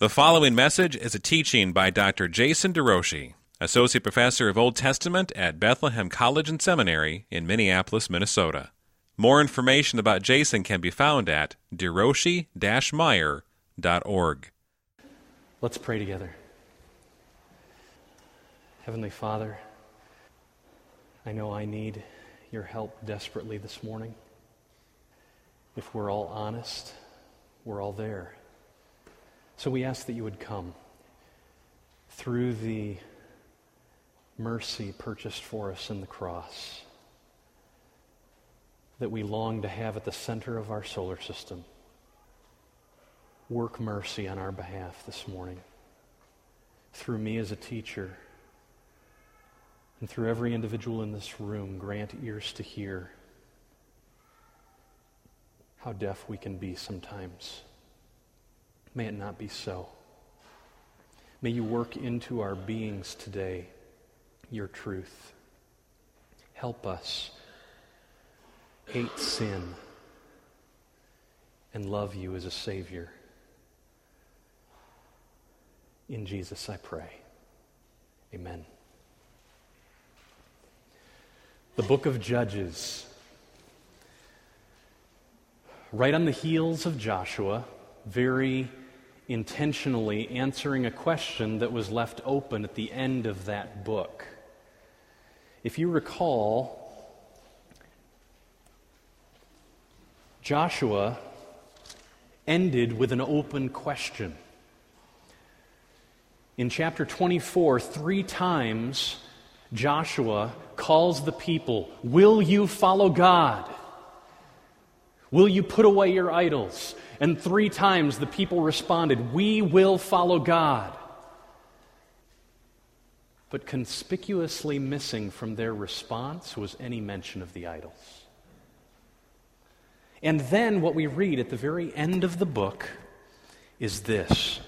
The following message is a teaching by Dr. Jason DeRouchie, Associate Professor of Old Testament at Bethlehem College and Seminary in Minneapolis, Minnesota. More information about Jason can be found at deroshi-meyer.org. Let's pray together. Heavenly Father, I know I need your help desperately this morning. If we're all honest, we're all there. So we ask that you would come through the mercy purchased for us in the cross that we long to have at the center of our solar system. Work mercy on our behalf this morning through me as a teacher and through every individual in this room. Grant ears to hear how deaf we can be sometimes. May it not be so. May you work into our beings today your truth. Help us hate sin and love you as a Savior. In Jesus I pray. Amen. The book of Judges. Right on the heels of Joshua, very intentionally answering a question that was left open at the end of that book. If you recall, Joshua ended with an open question. In chapter 24, three times Joshua calls the people, Will you follow God? Will you put away your idols? And three times the people responded, We will follow God. But conspicuously missing from their response was any mention of the idols. And then what we read at the very end of the book is this.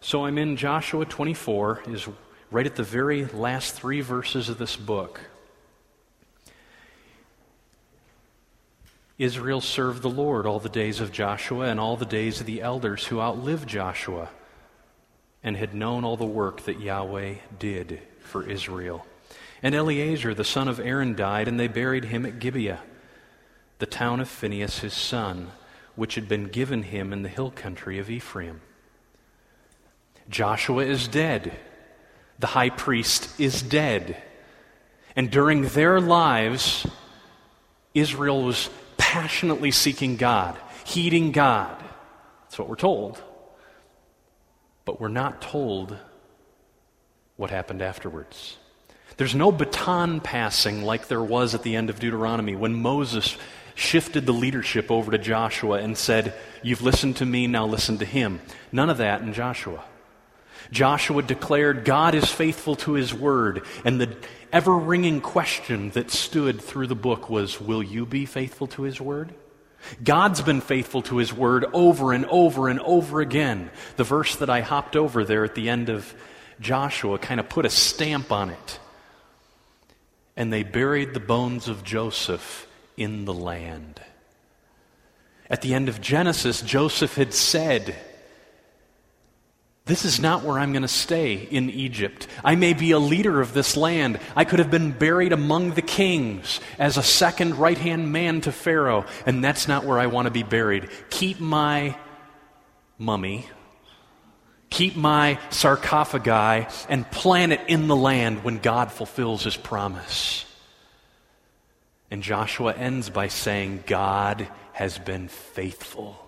So I'm in Joshua 24, is right at the very last three verses of this book. Israel served the Lord all the days of Joshua and all the days of the elders who outlived Joshua and had known all the work that Yahweh did for Israel. And Eleazar, the son of Aaron, died, and they buried him at Gibeah, the town of Phinehas his son, which had been given him in the hill country of Ephraim. Joshua is dead. The high priest is dead. And during their lives, Israel was passionately seeking God, heeding God. That's what we're told. But we're not told what happened afterwards. There's no baton passing like there was at the end of Deuteronomy when Moses shifted the leadership over to Joshua and said, You've listened to me, now listen to him. None of that in Joshua. Joshua declared, God is faithful to his word. And the ever ringing question that stood through the book was, Will you be faithful to his word? God's been faithful to his word over and over and over again. The verse that I hopped over there at the end of Joshua kind of put a stamp on it. And they buried the bones of Joseph in the land. At the end of Genesis, Joseph had said, this is not where I'm going to stay in Egypt. I may be a leader of this land. I could have been buried among the kings as a second right hand man to Pharaoh, and that's not where I want to be buried. Keep my mummy, keep my sarcophagi, and plant it in the land when God fulfills his promise. And Joshua ends by saying, God has been faithful.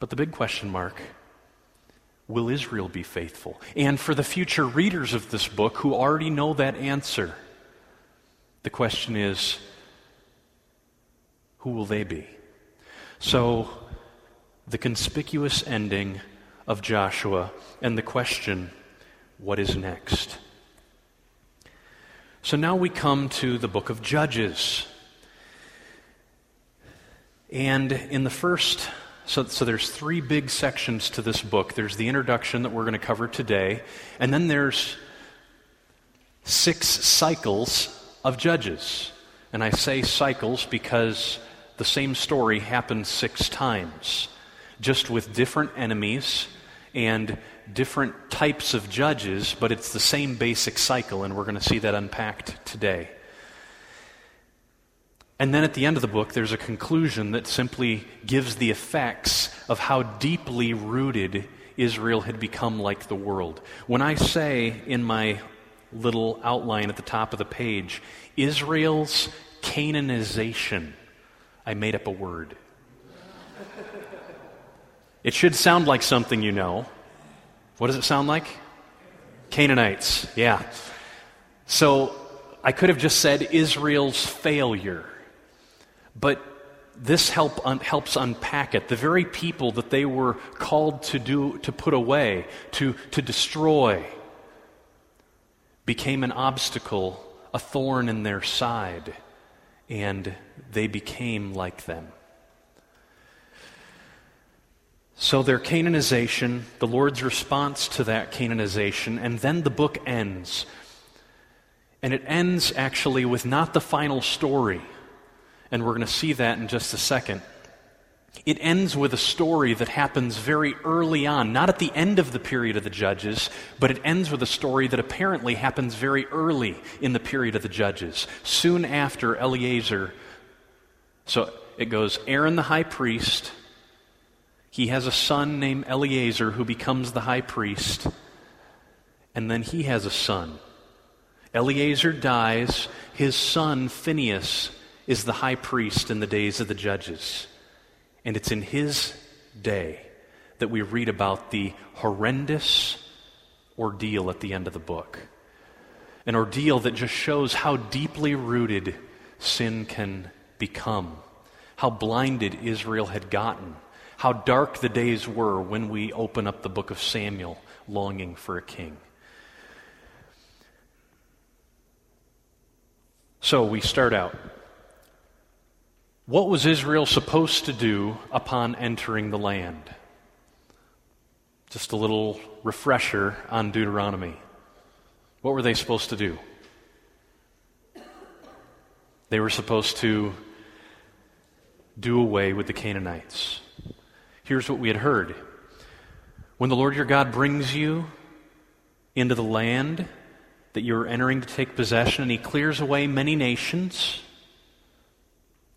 But the big question mark Will Israel be faithful? And for the future readers of this book who already know that answer, the question is who will they be? So, the conspicuous ending of Joshua and the question what is next? So now we come to the book of Judges. And in the first so, so there's three big sections to this book. There's the introduction that we're going to cover today, and then there's six cycles of judges. And I say cycles because the same story happens six times, just with different enemies and different types of judges, but it's the same basic cycle, and we're going to see that unpacked today. And then at the end of the book, there's a conclusion that simply gives the effects of how deeply rooted Israel had become like the world. When I say in my little outline at the top of the page, Israel's Canaanization, I made up a word. It should sound like something you know. What does it sound like? Canaanites, yeah. So I could have just said Israel's failure. But this help un, helps unpack it. The very people that they were called to do, to put away, to, to destroy, became an obstacle, a thorn in their side, and they became like them. So, their Canaanization, the Lord's response to that Canaanization, and then the book ends. And it ends actually with not the final story and we're going to see that in just a second. It ends with a story that happens very early on, not at the end of the period of the judges, but it ends with a story that apparently happens very early in the period of the judges, soon after Eleazar. So it goes Aaron the high priest, he has a son named Eleazar who becomes the high priest, and then he has a son. Eleazar dies, his son Phinehas is the high priest in the days of the judges. And it's in his day that we read about the horrendous ordeal at the end of the book. An ordeal that just shows how deeply rooted sin can become, how blinded Israel had gotten, how dark the days were when we open up the book of Samuel longing for a king. So we start out what was Israel supposed to do upon entering the land? Just a little refresher on Deuteronomy. What were they supposed to do? They were supposed to do away with the Canaanites. Here's what we had heard. When the Lord your God brings you into the land that you're entering to take possession, and he clears away many nations,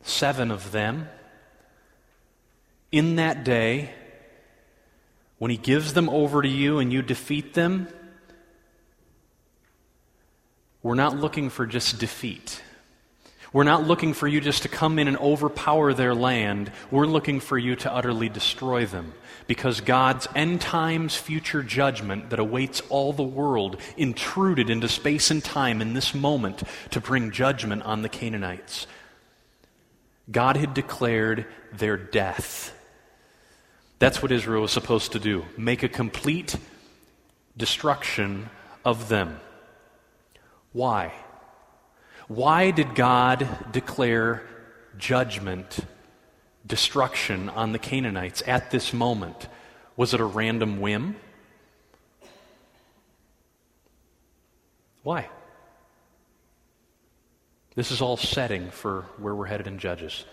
seven of them. In that day, when he gives them over to you and you defeat them, we're not looking for just defeat. We're not looking for you just to come in and overpower their land. We're looking for you to utterly destroy them. Because God's end times future judgment that awaits all the world intruded into space and time in this moment to bring judgment on the Canaanites. God had declared their death. That's what Israel was supposed to do make a complete destruction of them. Why? Why did God declare judgment, destruction on the Canaanites at this moment? Was it a random whim? Why? This is all setting for where we're headed in Judges.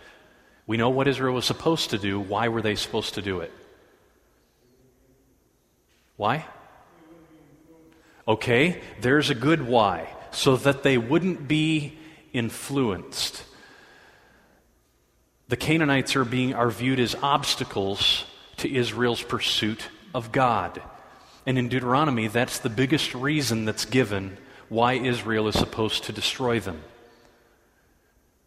We know what Israel was supposed to do. Why were they supposed to do it? Why? Okay, there's a good why. So that they wouldn't be influenced. The Canaanites are being are viewed as obstacles to Israel's pursuit of God. And in Deuteronomy, that's the biggest reason that's given why Israel is supposed to destroy them.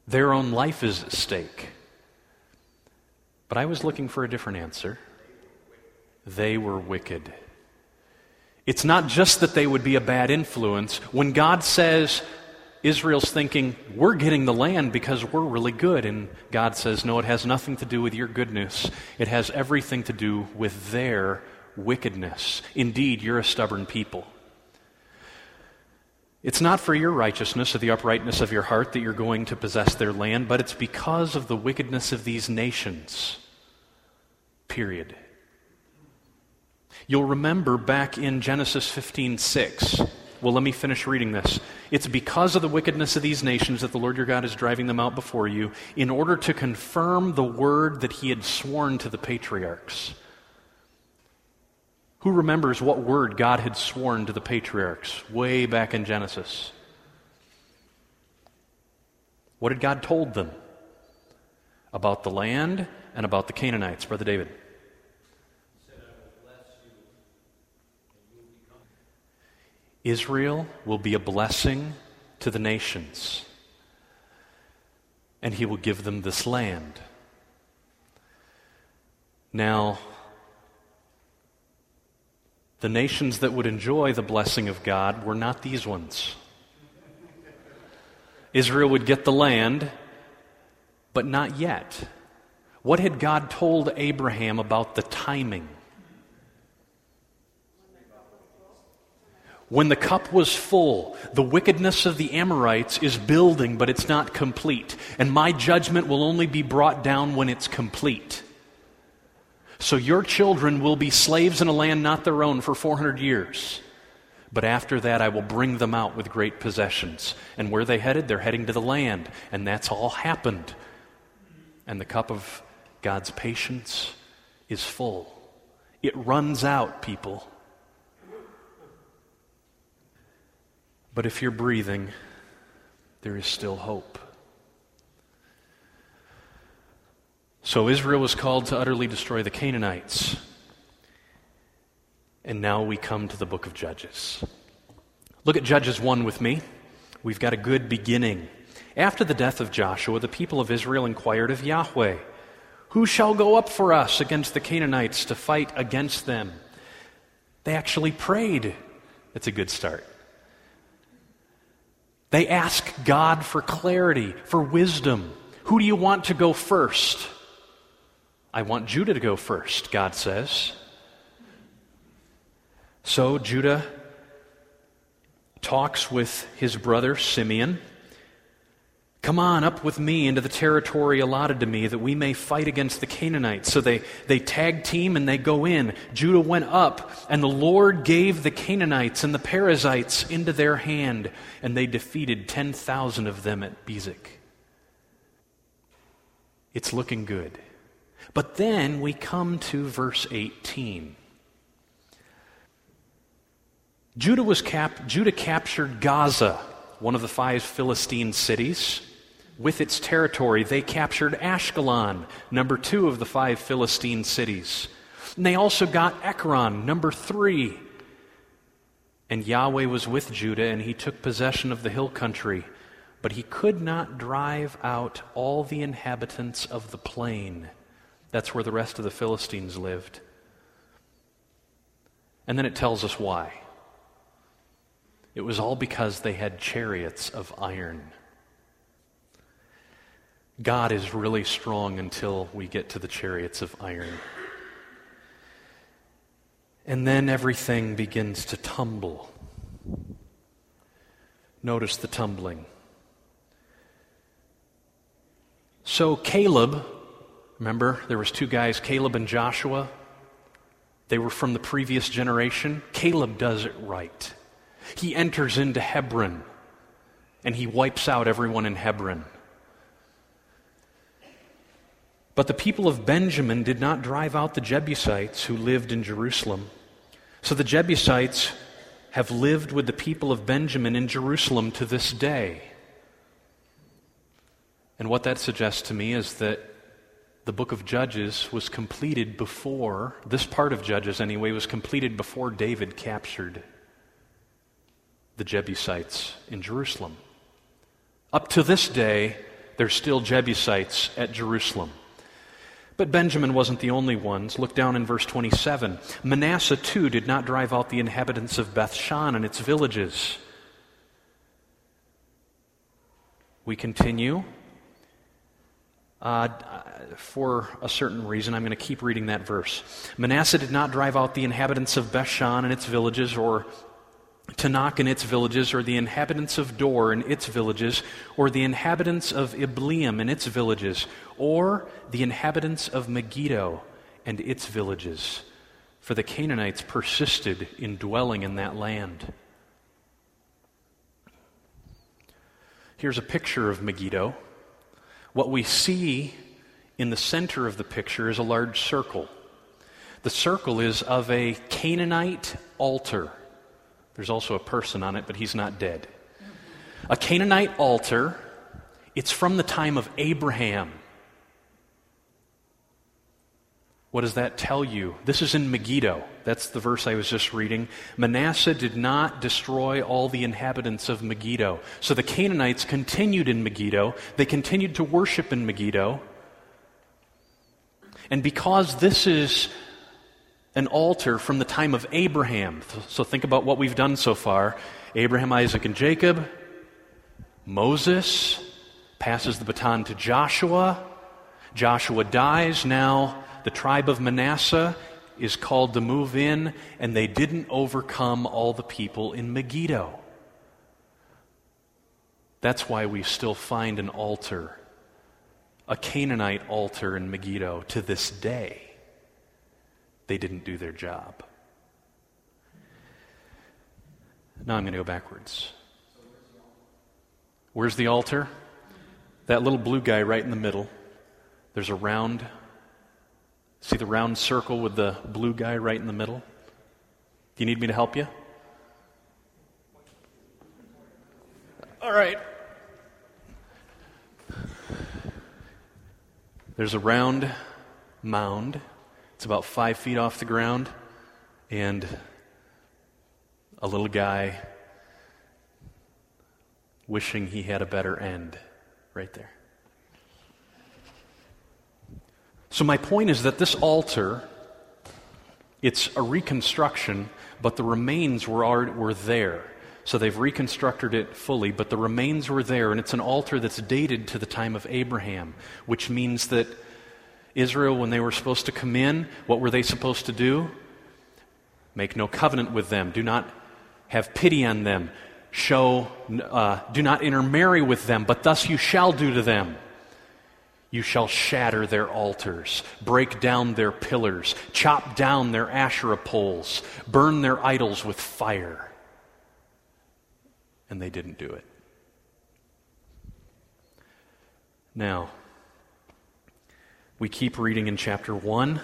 Their own life is at stake. But I was looking for a different answer. They were wicked. It's not just that they would be a bad influence. When God says, Israel's thinking, we're getting the land because we're really good. And God says, no, it has nothing to do with your goodness. It has everything to do with their wickedness. Indeed, you're a stubborn people. It's not for your righteousness or the uprightness of your heart that you're going to possess their land, but it's because of the wickedness of these nations. Period. You'll remember back in Genesis 15 6. Well, let me finish reading this. It's because of the wickedness of these nations that the Lord your God is driving them out before you in order to confirm the word that he had sworn to the patriarchs. Who remembers what word God had sworn to the patriarchs way back in Genesis? What had God told them about the land and about the Canaanites, Brother David? Israel will be a blessing to the nations, and he will give them this land. Now, the nations that would enjoy the blessing of God were not these ones. Israel would get the land, but not yet. What had God told Abraham about the timing? When the cup was full, the wickedness of the Amorites is building, but it's not complete. And my judgment will only be brought down when it's complete. So your children will be slaves in a land not their own for 400 years. But after that, I will bring them out with great possessions. And where they headed? They're heading to the land. And that's all happened. And the cup of God's patience is full. It runs out, people. But if you're breathing, there is still hope. So Israel was called to utterly destroy the Canaanites. And now we come to the book of Judges. Look at Judges 1 with me. We've got a good beginning. After the death of Joshua, the people of Israel inquired of Yahweh, Who shall go up for us against the Canaanites to fight against them? They actually prayed. That's a good start. They ask God for clarity, for wisdom. Who do you want to go first? I want Judah to go first, God says. So Judah talks with his brother Simeon. Come on up with me into the territory allotted to me that we may fight against the Canaanites. So they, they tag team and they go in. Judah went up, and the Lord gave the Canaanites and the Perizzites into their hand, and they defeated 10,000 of them at Bezek. It's looking good. But then we come to verse 18. Judah, was cap- Judah captured Gaza, one of the five Philistine cities. With its territory, they captured Ashkelon, number two of the five Philistine cities. And they also got Ekron, number three. And Yahweh was with Judah, and he took possession of the hill country. But he could not drive out all the inhabitants of the plain. That's where the rest of the Philistines lived. And then it tells us why. It was all because they had chariots of iron. God is really strong until we get to the chariots of iron. And then everything begins to tumble. Notice the tumbling. So Caleb, remember there was two guys, Caleb and Joshua. They were from the previous generation. Caleb does it right. He enters into Hebron and he wipes out everyone in Hebron. But the people of Benjamin did not drive out the Jebusites who lived in Jerusalem. So the Jebusites have lived with the people of Benjamin in Jerusalem to this day. And what that suggests to me is that the book of Judges was completed before, this part of Judges anyway, was completed before David captured the Jebusites in Jerusalem. Up to this day, there's still Jebusites at Jerusalem. But Benjamin wasn't the only ones. Look down in verse 27. Manasseh, too, did not drive out the inhabitants of Bethshan and its villages. We continue. Uh, for a certain reason, I'm going to keep reading that verse. Manasseh did not drive out the inhabitants of Bethshan and its villages, or Taanach and its villages, or the inhabitants of Dor and its villages, or the inhabitants of Ibleam and its villages, or the inhabitants of Megiddo and its villages. For the Canaanites persisted in dwelling in that land. Here's a picture of Megiddo. What we see in the center of the picture is a large circle. The circle is of a Canaanite altar. There's also a person on it, but he's not dead. A Canaanite altar, it's from the time of Abraham. What does that tell you? This is in Megiddo. That's the verse I was just reading. Manasseh did not destroy all the inhabitants of Megiddo. So the Canaanites continued in Megiddo. They continued to worship in Megiddo. And because this is an altar from the time of Abraham, so think about what we've done so far Abraham, Isaac, and Jacob. Moses passes the baton to Joshua. Joshua dies. Now the tribe of Manasseh is called to move in, and they didn't overcome all the people in Megiddo. That's why we still find an altar, a Canaanite altar in Megiddo to this day. They didn't do their job. Now I'm going to go backwards. Where's the altar? That little blue guy right in the middle. There's a round See the round circle with the blue guy right in the middle? Do you need me to help you? All right. There's a round mound. It's about five feet off the ground, and a little guy wishing he had a better end right there. So, my point is that this altar, it's a reconstruction, but the remains were, already, were there. So they've reconstructed it fully, but the remains were there, and it's an altar that's dated to the time of Abraham, which means that Israel, when they were supposed to come in, what were they supposed to do? Make no covenant with them. Do not have pity on them. Show, uh, do not intermarry with them, but thus you shall do to them. You shall shatter their altars, break down their pillars, chop down their Asherah poles, burn their idols with fire. And they didn't do it. Now, we keep reading in chapter 1.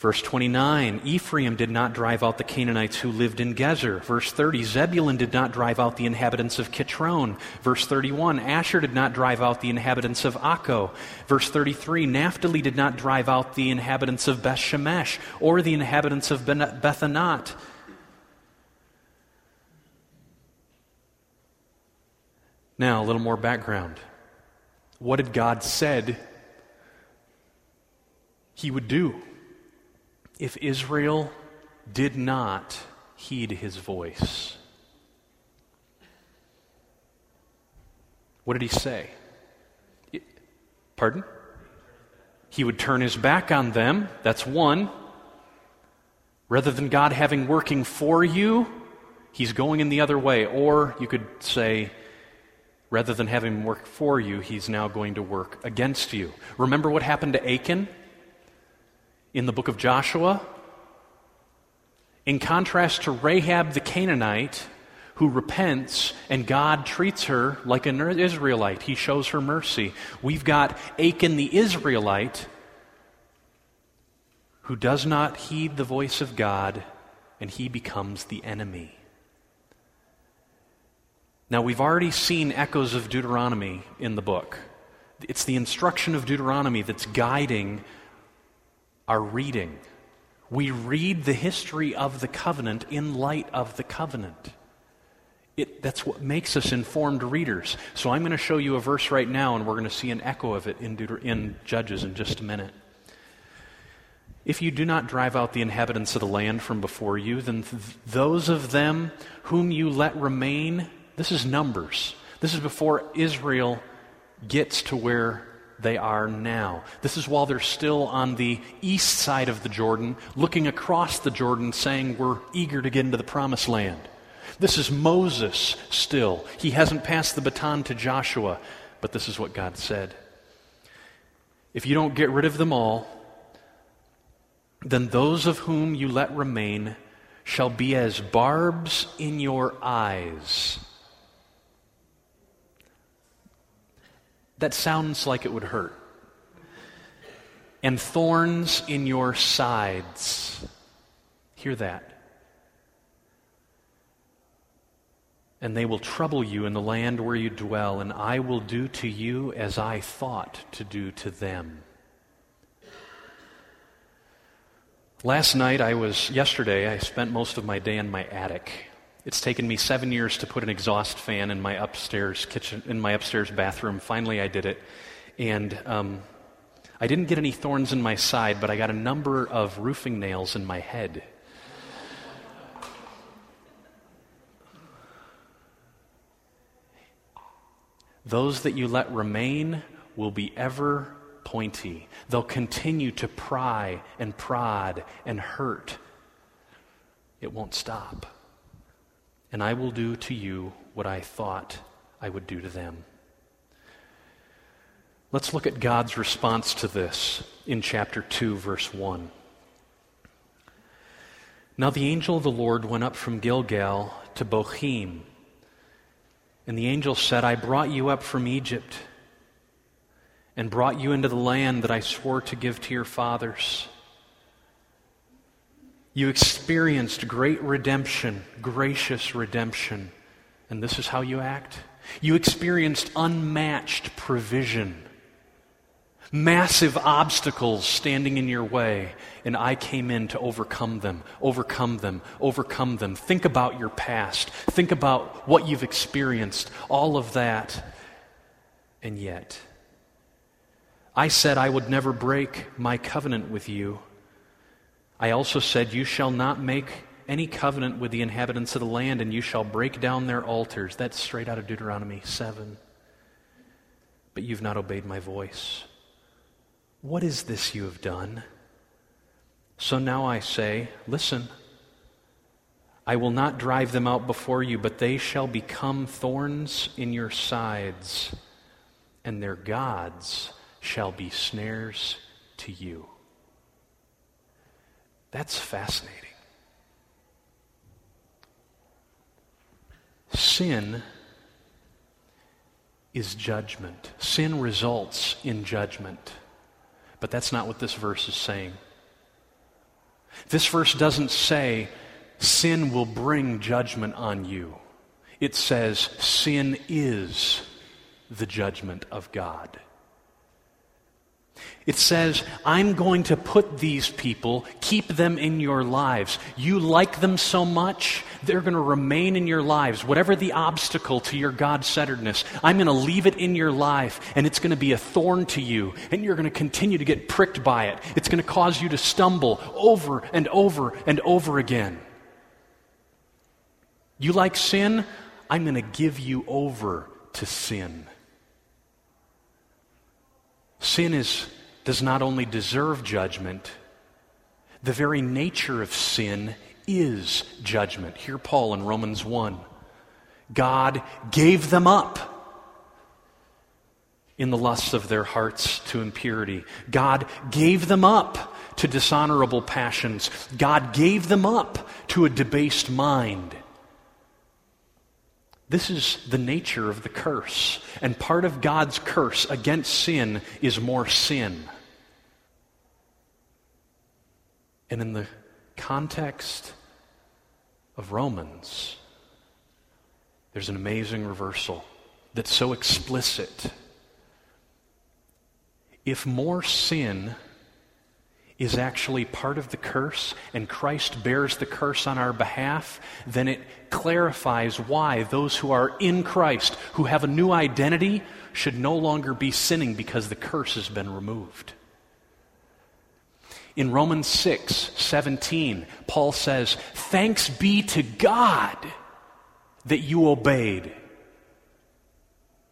Verse 29, Ephraim did not drive out the Canaanites who lived in Gezer. Verse 30, Zebulun did not drive out the inhabitants of Kitron. Verse 31, Asher did not drive out the inhabitants of Akko. Verse 33, Naphtali did not drive out the inhabitants of Beth Shemesh or the inhabitants of Beth-anath. Now, a little more background. What had God said he would do? If Israel did not heed his voice. What did he say? Pardon? He would turn his back on them. That's one. Rather than God having working for you, he's going in the other way. Or you could say, rather than having work for you, he's now going to work against you. Remember what happened to Achan? In the book of Joshua. In contrast to Rahab the Canaanite, who repents and God treats her like an Israelite, he shows her mercy. We've got Achan the Israelite who does not heed the voice of God and he becomes the enemy. Now, we've already seen echoes of Deuteronomy in the book. It's the instruction of Deuteronomy that's guiding our reading. We read the history of the covenant in light of the covenant. It, that's what makes us informed readers. So I'm going to show you a verse right now, and we're going to see an echo of it in, Deuter- in Judges in just a minute. If you do not drive out the inhabitants of the land from before you, then th- those of them whom you let remain, this is Numbers. This is before Israel gets to where they are now. This is while they're still on the east side of the Jordan, looking across the Jordan, saying, We're eager to get into the promised land. This is Moses still. He hasn't passed the baton to Joshua, but this is what God said. If you don't get rid of them all, then those of whom you let remain shall be as barbs in your eyes That sounds like it would hurt. and thorns in your sides. Hear that. And they will trouble you in the land where you dwell, and I will do to you as I thought to do to them. Last night, I was, yesterday, I spent most of my day in my attic. It's taken me seven years to put an exhaust fan in my upstairs kitchen, in my upstairs bathroom. Finally, I did it. And um, I didn't get any thorns in my side, but I got a number of roofing nails in my head. Those that you let remain will be ever pointy. They'll continue to pry and prod and hurt. It won't stop. And I will do to you what I thought I would do to them. Let's look at God's response to this in chapter 2, verse 1. Now the angel of the Lord went up from Gilgal to Bochim. And the angel said, I brought you up from Egypt and brought you into the land that I swore to give to your fathers. You experienced great redemption, gracious redemption, and this is how you act. You experienced unmatched provision, massive obstacles standing in your way, and I came in to overcome them, overcome them, overcome them. Think about your past, think about what you've experienced, all of that, and yet, I said I would never break my covenant with you. I also said, You shall not make any covenant with the inhabitants of the land, and you shall break down their altars. That's straight out of Deuteronomy 7. But you've not obeyed my voice. What is this you have done? So now I say, Listen, I will not drive them out before you, but they shall become thorns in your sides, and their gods shall be snares to you. That's fascinating. Sin is judgment. Sin results in judgment. But that's not what this verse is saying. This verse doesn't say sin will bring judgment on you. It says sin is the judgment of God. It says, I'm going to put these people, keep them in your lives. You like them so much, they're going to remain in your lives. Whatever the obstacle to your God centeredness, I'm going to leave it in your life, and it's going to be a thorn to you, and you're going to continue to get pricked by it. It's going to cause you to stumble over and over and over again. You like sin? I'm going to give you over to sin. Sin is, does not only deserve judgment, the very nature of sin is judgment. Hear Paul in Romans 1. God gave them up in the lusts of their hearts to impurity. God gave them up to dishonorable passions. God gave them up to a debased mind. This is the nature of the curse. And part of God's curse against sin is more sin. And in the context of Romans, there's an amazing reversal that's so explicit. If more sin is actually part of the curse and Christ bears the curse on our behalf, then it clarifies why those who are in Christ, who have a new identity, should no longer be sinning because the curse has been removed. In Romans 6 17, Paul says, Thanks be to God that you obeyed.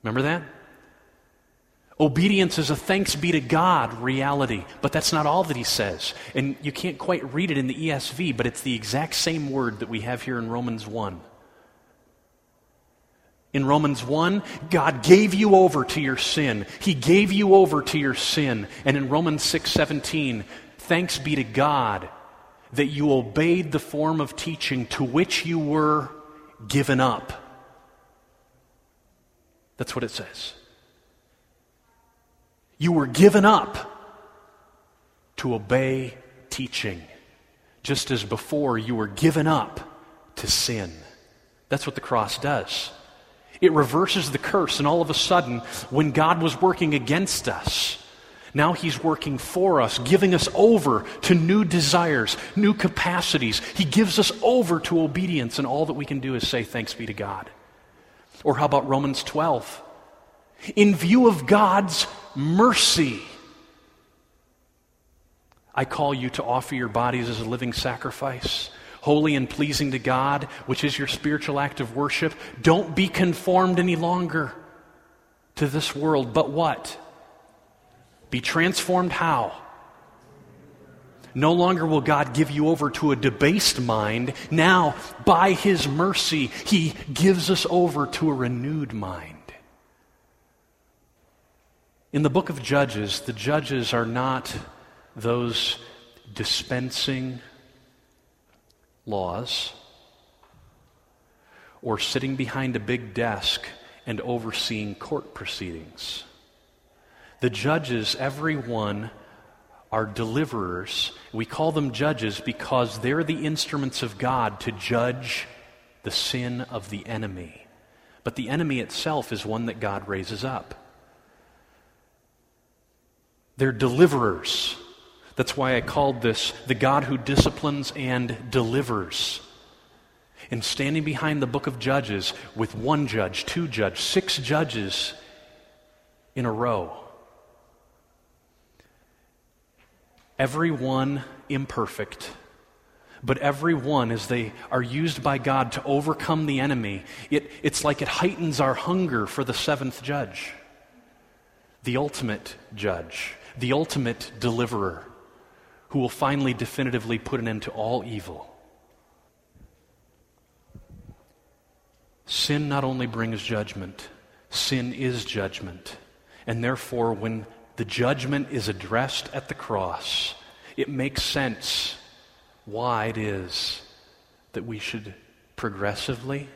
Remember that? Obedience is a thanks be to God reality, but that's not all that he says. And you can't quite read it in the ESV, but it's the exact same word that we have here in Romans 1. In Romans 1, God gave you over to your sin. He gave you over to your sin. And in Romans 6:17, thanks be to God that you obeyed the form of teaching to which you were given up. That's what it says. You were given up. to obey teaching, just as before you were given up to sin. That's what the cross does. It reverses the curse, and all of a sudden, when God was working against us, now He's working for us, giving us over to new desires, new capacities. He gives us over to obedience, and all that we can do is say, Thanks be to God. Or how about Romans 12? In view of God's mercy, I call you to offer your bodies as a living sacrifice, holy and pleasing to God, which is your spiritual act of worship. Don't be conformed any longer to this world, but what? Be transformed how? No longer will God give you over to a debased mind. Now, by His mercy, He gives us over to a renewed mind. In the book of Judges, the judges are not those dispensing laws or sitting behind a big desk and overseeing court proceedings. The judges, every one, are deliverers. We call them judges because they're the instruments of God to judge the sin of the enemy. But the enemy itself is one that God raises up. They're deliverers. That's why I called this the God who disciplines and delivers. And standing behind the book of Judges with one judge, two judges, six judges in a row. Everyone imperfect, but every one, as they are used by God to overcome the enemy, it, it's like it heightens our hunger for the seventh judge, the ultimate judge, the ultimate deliverer who will finally definitively put an end to all evil. Sin not only brings judgment, sin is judgment. And therefore, when the judgment is addressed at the cross, it makes sense why it is that we should progressively,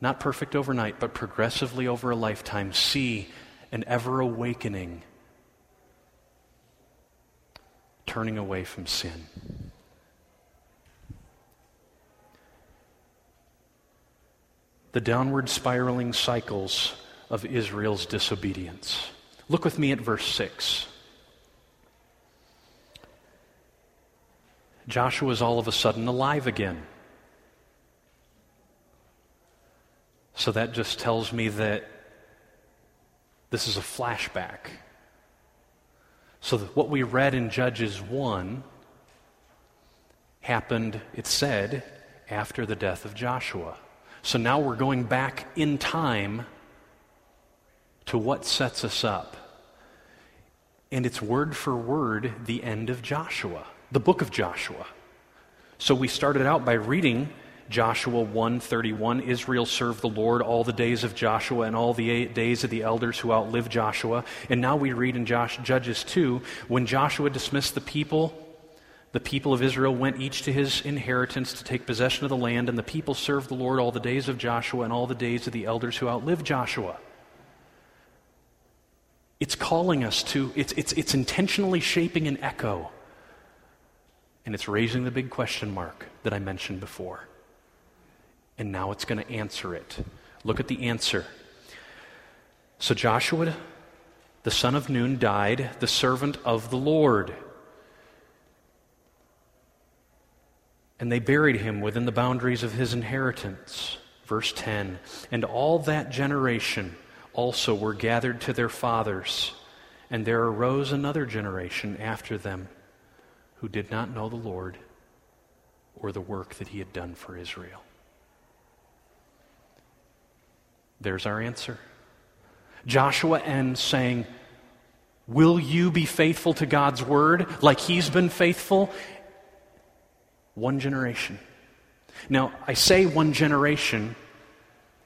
not perfect overnight, but progressively over a lifetime, see an ever awakening turning away from sin. The downward spiraling cycles of Israel's disobedience. Look with me at verse 6. Joshua is all of a sudden alive again. So that just tells me that this is a flashback. So what we read in Judges 1 happened, it said, after the death of Joshua. So now we're going back in time to what sets us up. And it's word for word the end of Joshua, the book of Joshua. So we started out by reading Joshua 1:31 Israel served the Lord all the days of Joshua and all the days of the elders who outlived Joshua. And now we read in Josh, Judges 2 when Joshua dismissed the people the people of Israel went each to his inheritance to take possession of the land, and the people served the Lord all the days of Joshua and all the days of the elders who outlived Joshua. It's calling us to, it's, it's, it's intentionally shaping an echo. And it's raising the big question mark that I mentioned before and now it's going to answer it. Look at the answer. So Joshua, the son of Nun, died, the servant of the Lord. And they buried him within the boundaries of his inheritance. Verse 10 And all that generation also were gathered to their fathers, and there arose another generation after them who did not know the Lord or the work that he had done for Israel. There's our answer. Joshua ends saying, Will you be faithful to God's word like he's been faithful? One generation. Now, I say one generation.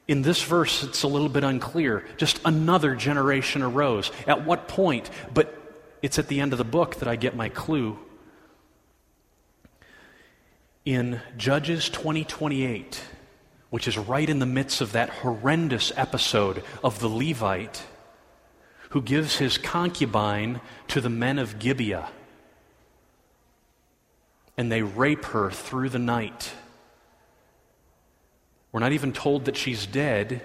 In this verse, it's a little bit unclear. Just another generation arose. At what point? But it's at the end of the book that I get my clue. In Judges 2028, which is right in the midst of that horrendous episode of the Levite who gives his concubine to the men of Gibeah. and they rape her through the night. We're not even told that she's dead.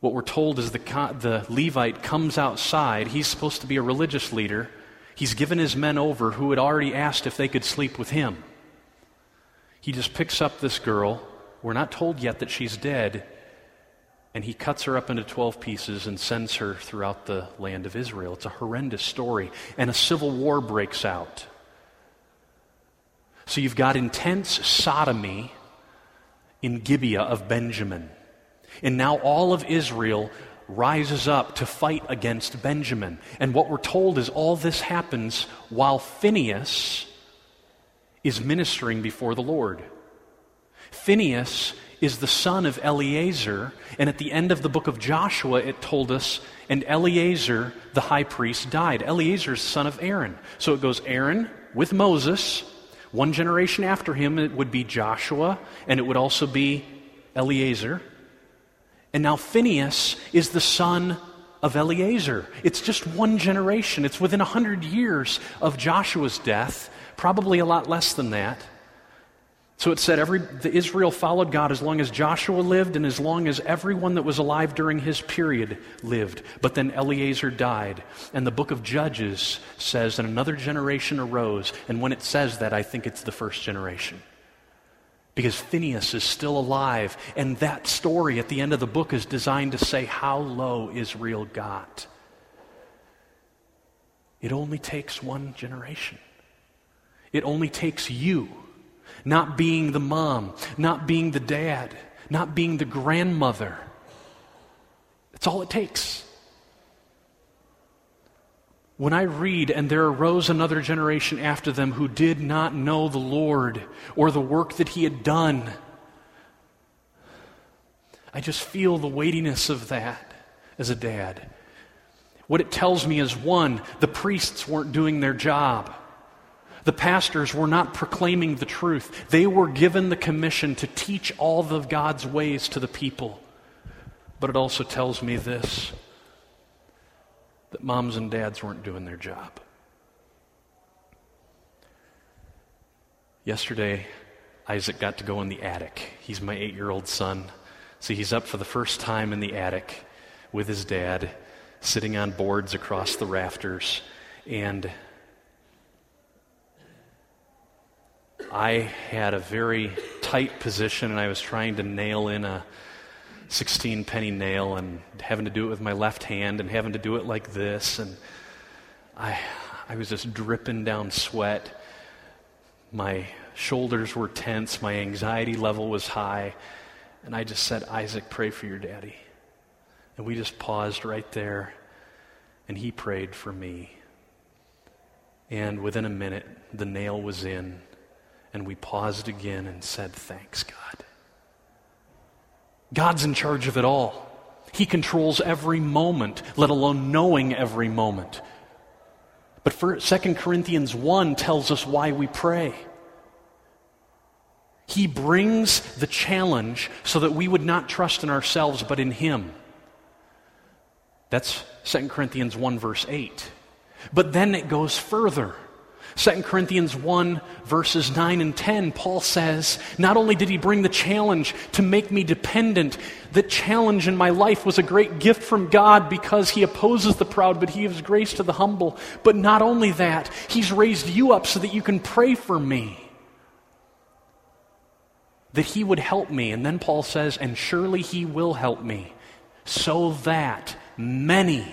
What we're told is the, the Levite comes outside. He's supposed to be a religious leader. He's given his men over who had already asked if they could sleep with him. He just picks up this girl. We're not told yet that she's dead. And he cuts her up into 12 pieces and sends her throughout the land of Israel. It's a horrendous story. And a civil war breaks out. So you've got intense sodomy in Gibeah of Benjamin. And now all of Israel rises up to fight against Benjamin. And what we're told is all this happens while Phineas is ministering before the Lord. Phineas is the son of Eleazar, and at the end of the book of Joshua, it told us, and Eleazar, the high priest, died. Eleazar is son of Aaron. So it goes Aaron with Moses. One generation after him, it would be Joshua, and it would also be Eleazar. And now Phineas is the son of Eleazar. It's just one generation. It's within a hundred years of Joshua's death, probably a lot less than that. So it said every the Israel followed God as long as Joshua lived and as long as everyone that was alive during his period lived. But then Eleazar died. And the book of Judges says that another generation arose. And when it says that, I think it's the first generation because Phineas is still alive. And that story at the end of the book is designed to say how low Israel got. It only takes one generation. It only takes you, not being the mom, not being the dad, not being the grandmother. That's all it takes. When I read, and there arose another generation after them who did not know the Lord or the work that he had done, I just feel the weightiness of that as a dad. What it tells me is one, the priests weren't doing their job. The pastors were not proclaiming the truth. They were given the commission to teach all of God's ways to the people. But it also tells me this that moms and dads weren't doing their job. Yesterday, Isaac got to go in the attic. He's my eight year old son. So he's up for the first time in the attic with his dad, sitting on boards across the rafters. And I had a very tight position, and I was trying to nail in a 16 penny nail and having to do it with my left hand and having to do it like this. And I, I was just dripping down sweat. My shoulders were tense. My anxiety level was high. And I just said, Isaac, pray for your daddy. And we just paused right there. And he prayed for me. And within a minute, the nail was in. And we paused again and said, Thanks, God. God's in charge of it all. He controls every moment, let alone knowing every moment. But for 2 Corinthians 1 tells us why we pray. He brings the challenge so that we would not trust in ourselves but in Him. That's 2 Corinthians 1, verse 8. But then it goes further. 2 Corinthians 1, verses 9 and 10, Paul says, Not only did he bring the challenge to make me dependent, the challenge in my life was a great gift from God because he opposes the proud, but he gives grace to the humble. But not only that, he's raised you up so that you can pray for me. That he would help me. And then Paul says, And surely he will help me, so that many,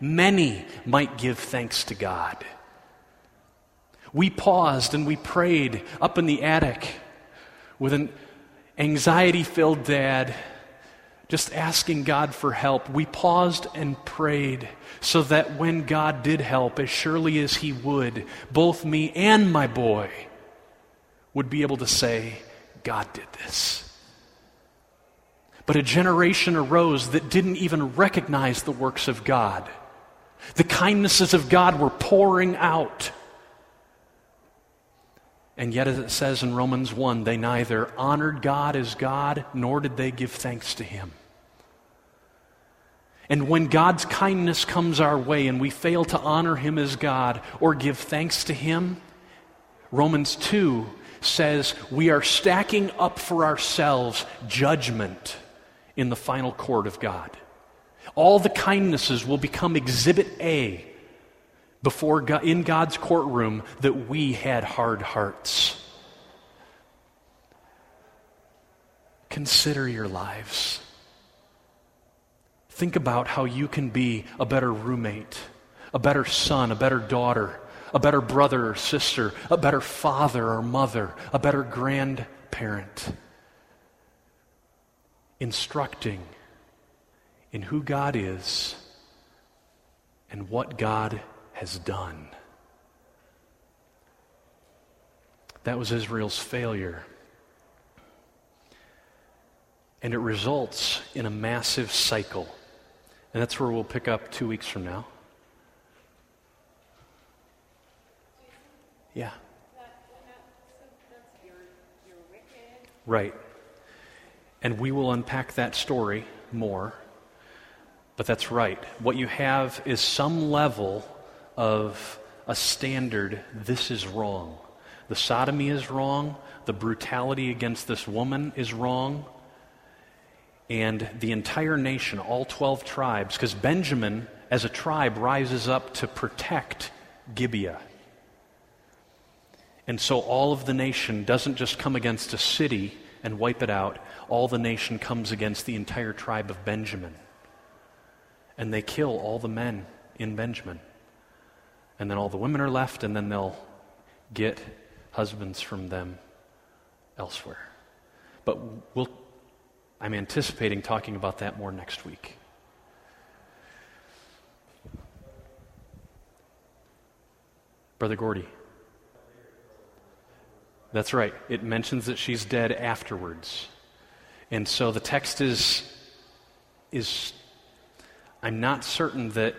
many might give thanks to God. We paused and we prayed up in the attic with an anxiety filled dad, just asking God for help. We paused and prayed so that when God did help, as surely as He would, both me and my boy would be able to say, God did this. But a generation arose that didn't even recognize the works of God. The kindnesses of God were pouring out. And yet, as it says in Romans 1, they neither honored God as God nor did they give thanks to Him. And when God's kindness comes our way and we fail to honor Him as God or give thanks to Him, Romans 2 says we are stacking up for ourselves judgment in the final court of God. All the kindnesses will become exhibit A before God, in God's courtroom that we had hard hearts. Consider your lives. Think about how you can be a better roommate, a better son, a better daughter, a better brother or sister, a better father or mother, a better grandparent. Instructing in who God is and what God has done. That was Israel's failure. And it results in a massive cycle. And that's where we'll pick up two weeks from now. Yeah. Right. And we will unpack that story more. But that's right. What you have is some level of a standard this is wrong. The sodomy is wrong. The brutality against this woman is wrong. And the entire nation, all 12 tribes, because Benjamin as a tribe rises up to protect Gibeah. And so all of the nation doesn't just come against a city and wipe it out, all the nation comes against the entire tribe of Benjamin. And they kill all the men in Benjamin. And then all the women are left, and then they'll get husbands from them elsewhere. But we'll, I'm anticipating talking about that more next week. Brother Gordy. That's right. It mentions that she's dead afterwards. And so the text is, is I'm not certain that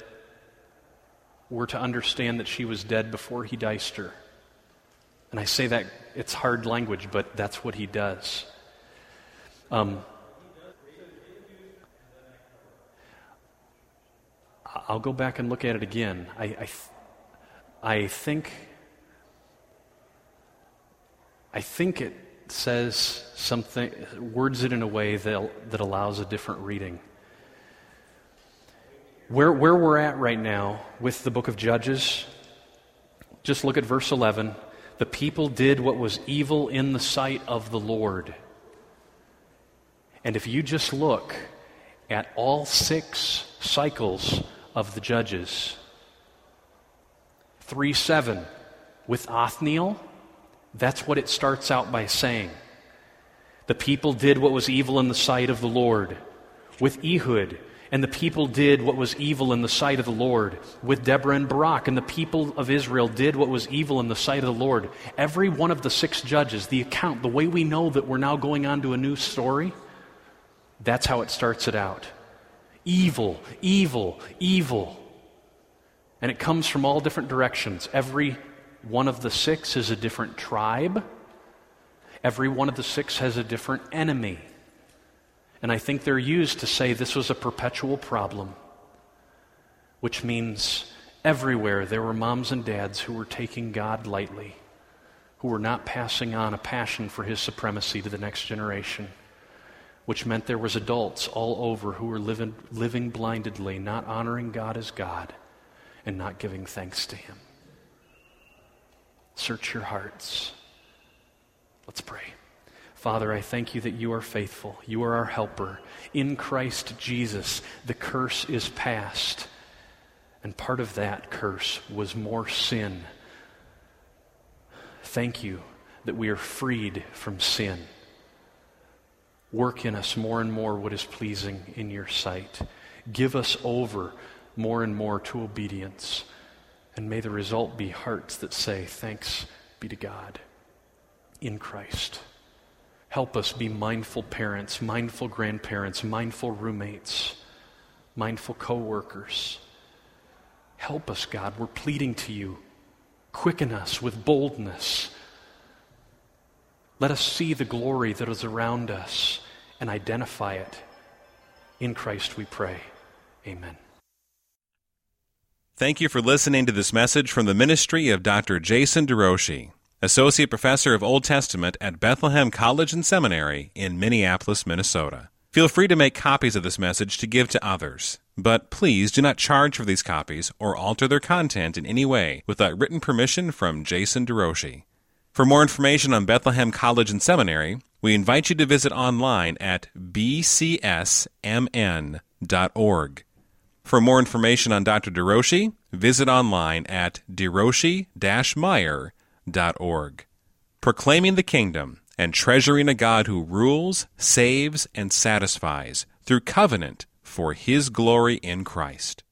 we're to understand that she was dead before he diced her. And I say that it's hard language, but that's what he does. Um, I'll go back and look at it again. I, I, I think I think it says something, words it in a way that, that allows a different reading. Where, where we're at right now with the book of Judges, just look at verse 11. The people did what was evil in the sight of the Lord. And if you just look at all six cycles of the Judges, 3 7 with Othniel, that's what it starts out by saying. The people did what was evil in the sight of the Lord. With Ehud, and the people did what was evil in the sight of the Lord. With Deborah and Barak, and the people of Israel did what was evil in the sight of the Lord. Every one of the six judges, the account, the way we know that we're now going on to a new story, that's how it starts it out. Evil, evil, evil. And it comes from all different directions. Every one of the six is a different tribe. Every one of the six has a different enemy. And I think they're used to say this was a perpetual problem, which means everywhere there were moms and dads who were taking God lightly, who were not passing on a passion for his supremacy to the next generation, which meant there was adults all over who were living, living blindedly, not honoring God as God and not giving thanks to him. Search your hearts. Let's pray. Father, I thank you that you are faithful. You are our helper. In Christ Jesus, the curse is past. And part of that curse was more sin. Thank you that we are freed from sin. Work in us more and more what is pleasing in your sight. Give us over more and more to obedience. And may the result be hearts that say, Thanks be to God in Christ. Help us be mindful parents, mindful grandparents, mindful roommates, mindful coworkers. Help us, God. We're pleading to you. Quicken us with boldness. Let us see the glory that is around us and identify it. In Christ we pray. Amen. Thank you for listening to this message from the ministry of Dr. Jason DeRouchie. Associate Professor of Old Testament at Bethlehem College and Seminary in Minneapolis, Minnesota. Feel free to make copies of this message to give to others, but please do not charge for these copies or alter their content in any way without written permission from Jason DeRouchie. For more information on Bethlehem College and Seminary, we invite you to visit online at bcsmn.org. For more information on Dr. DeRouchie, visit online at derouchie-meyer.org. Proclaiming the kingdom and treasuring a God who rules, saves, and satisfies through covenant for his glory in Christ.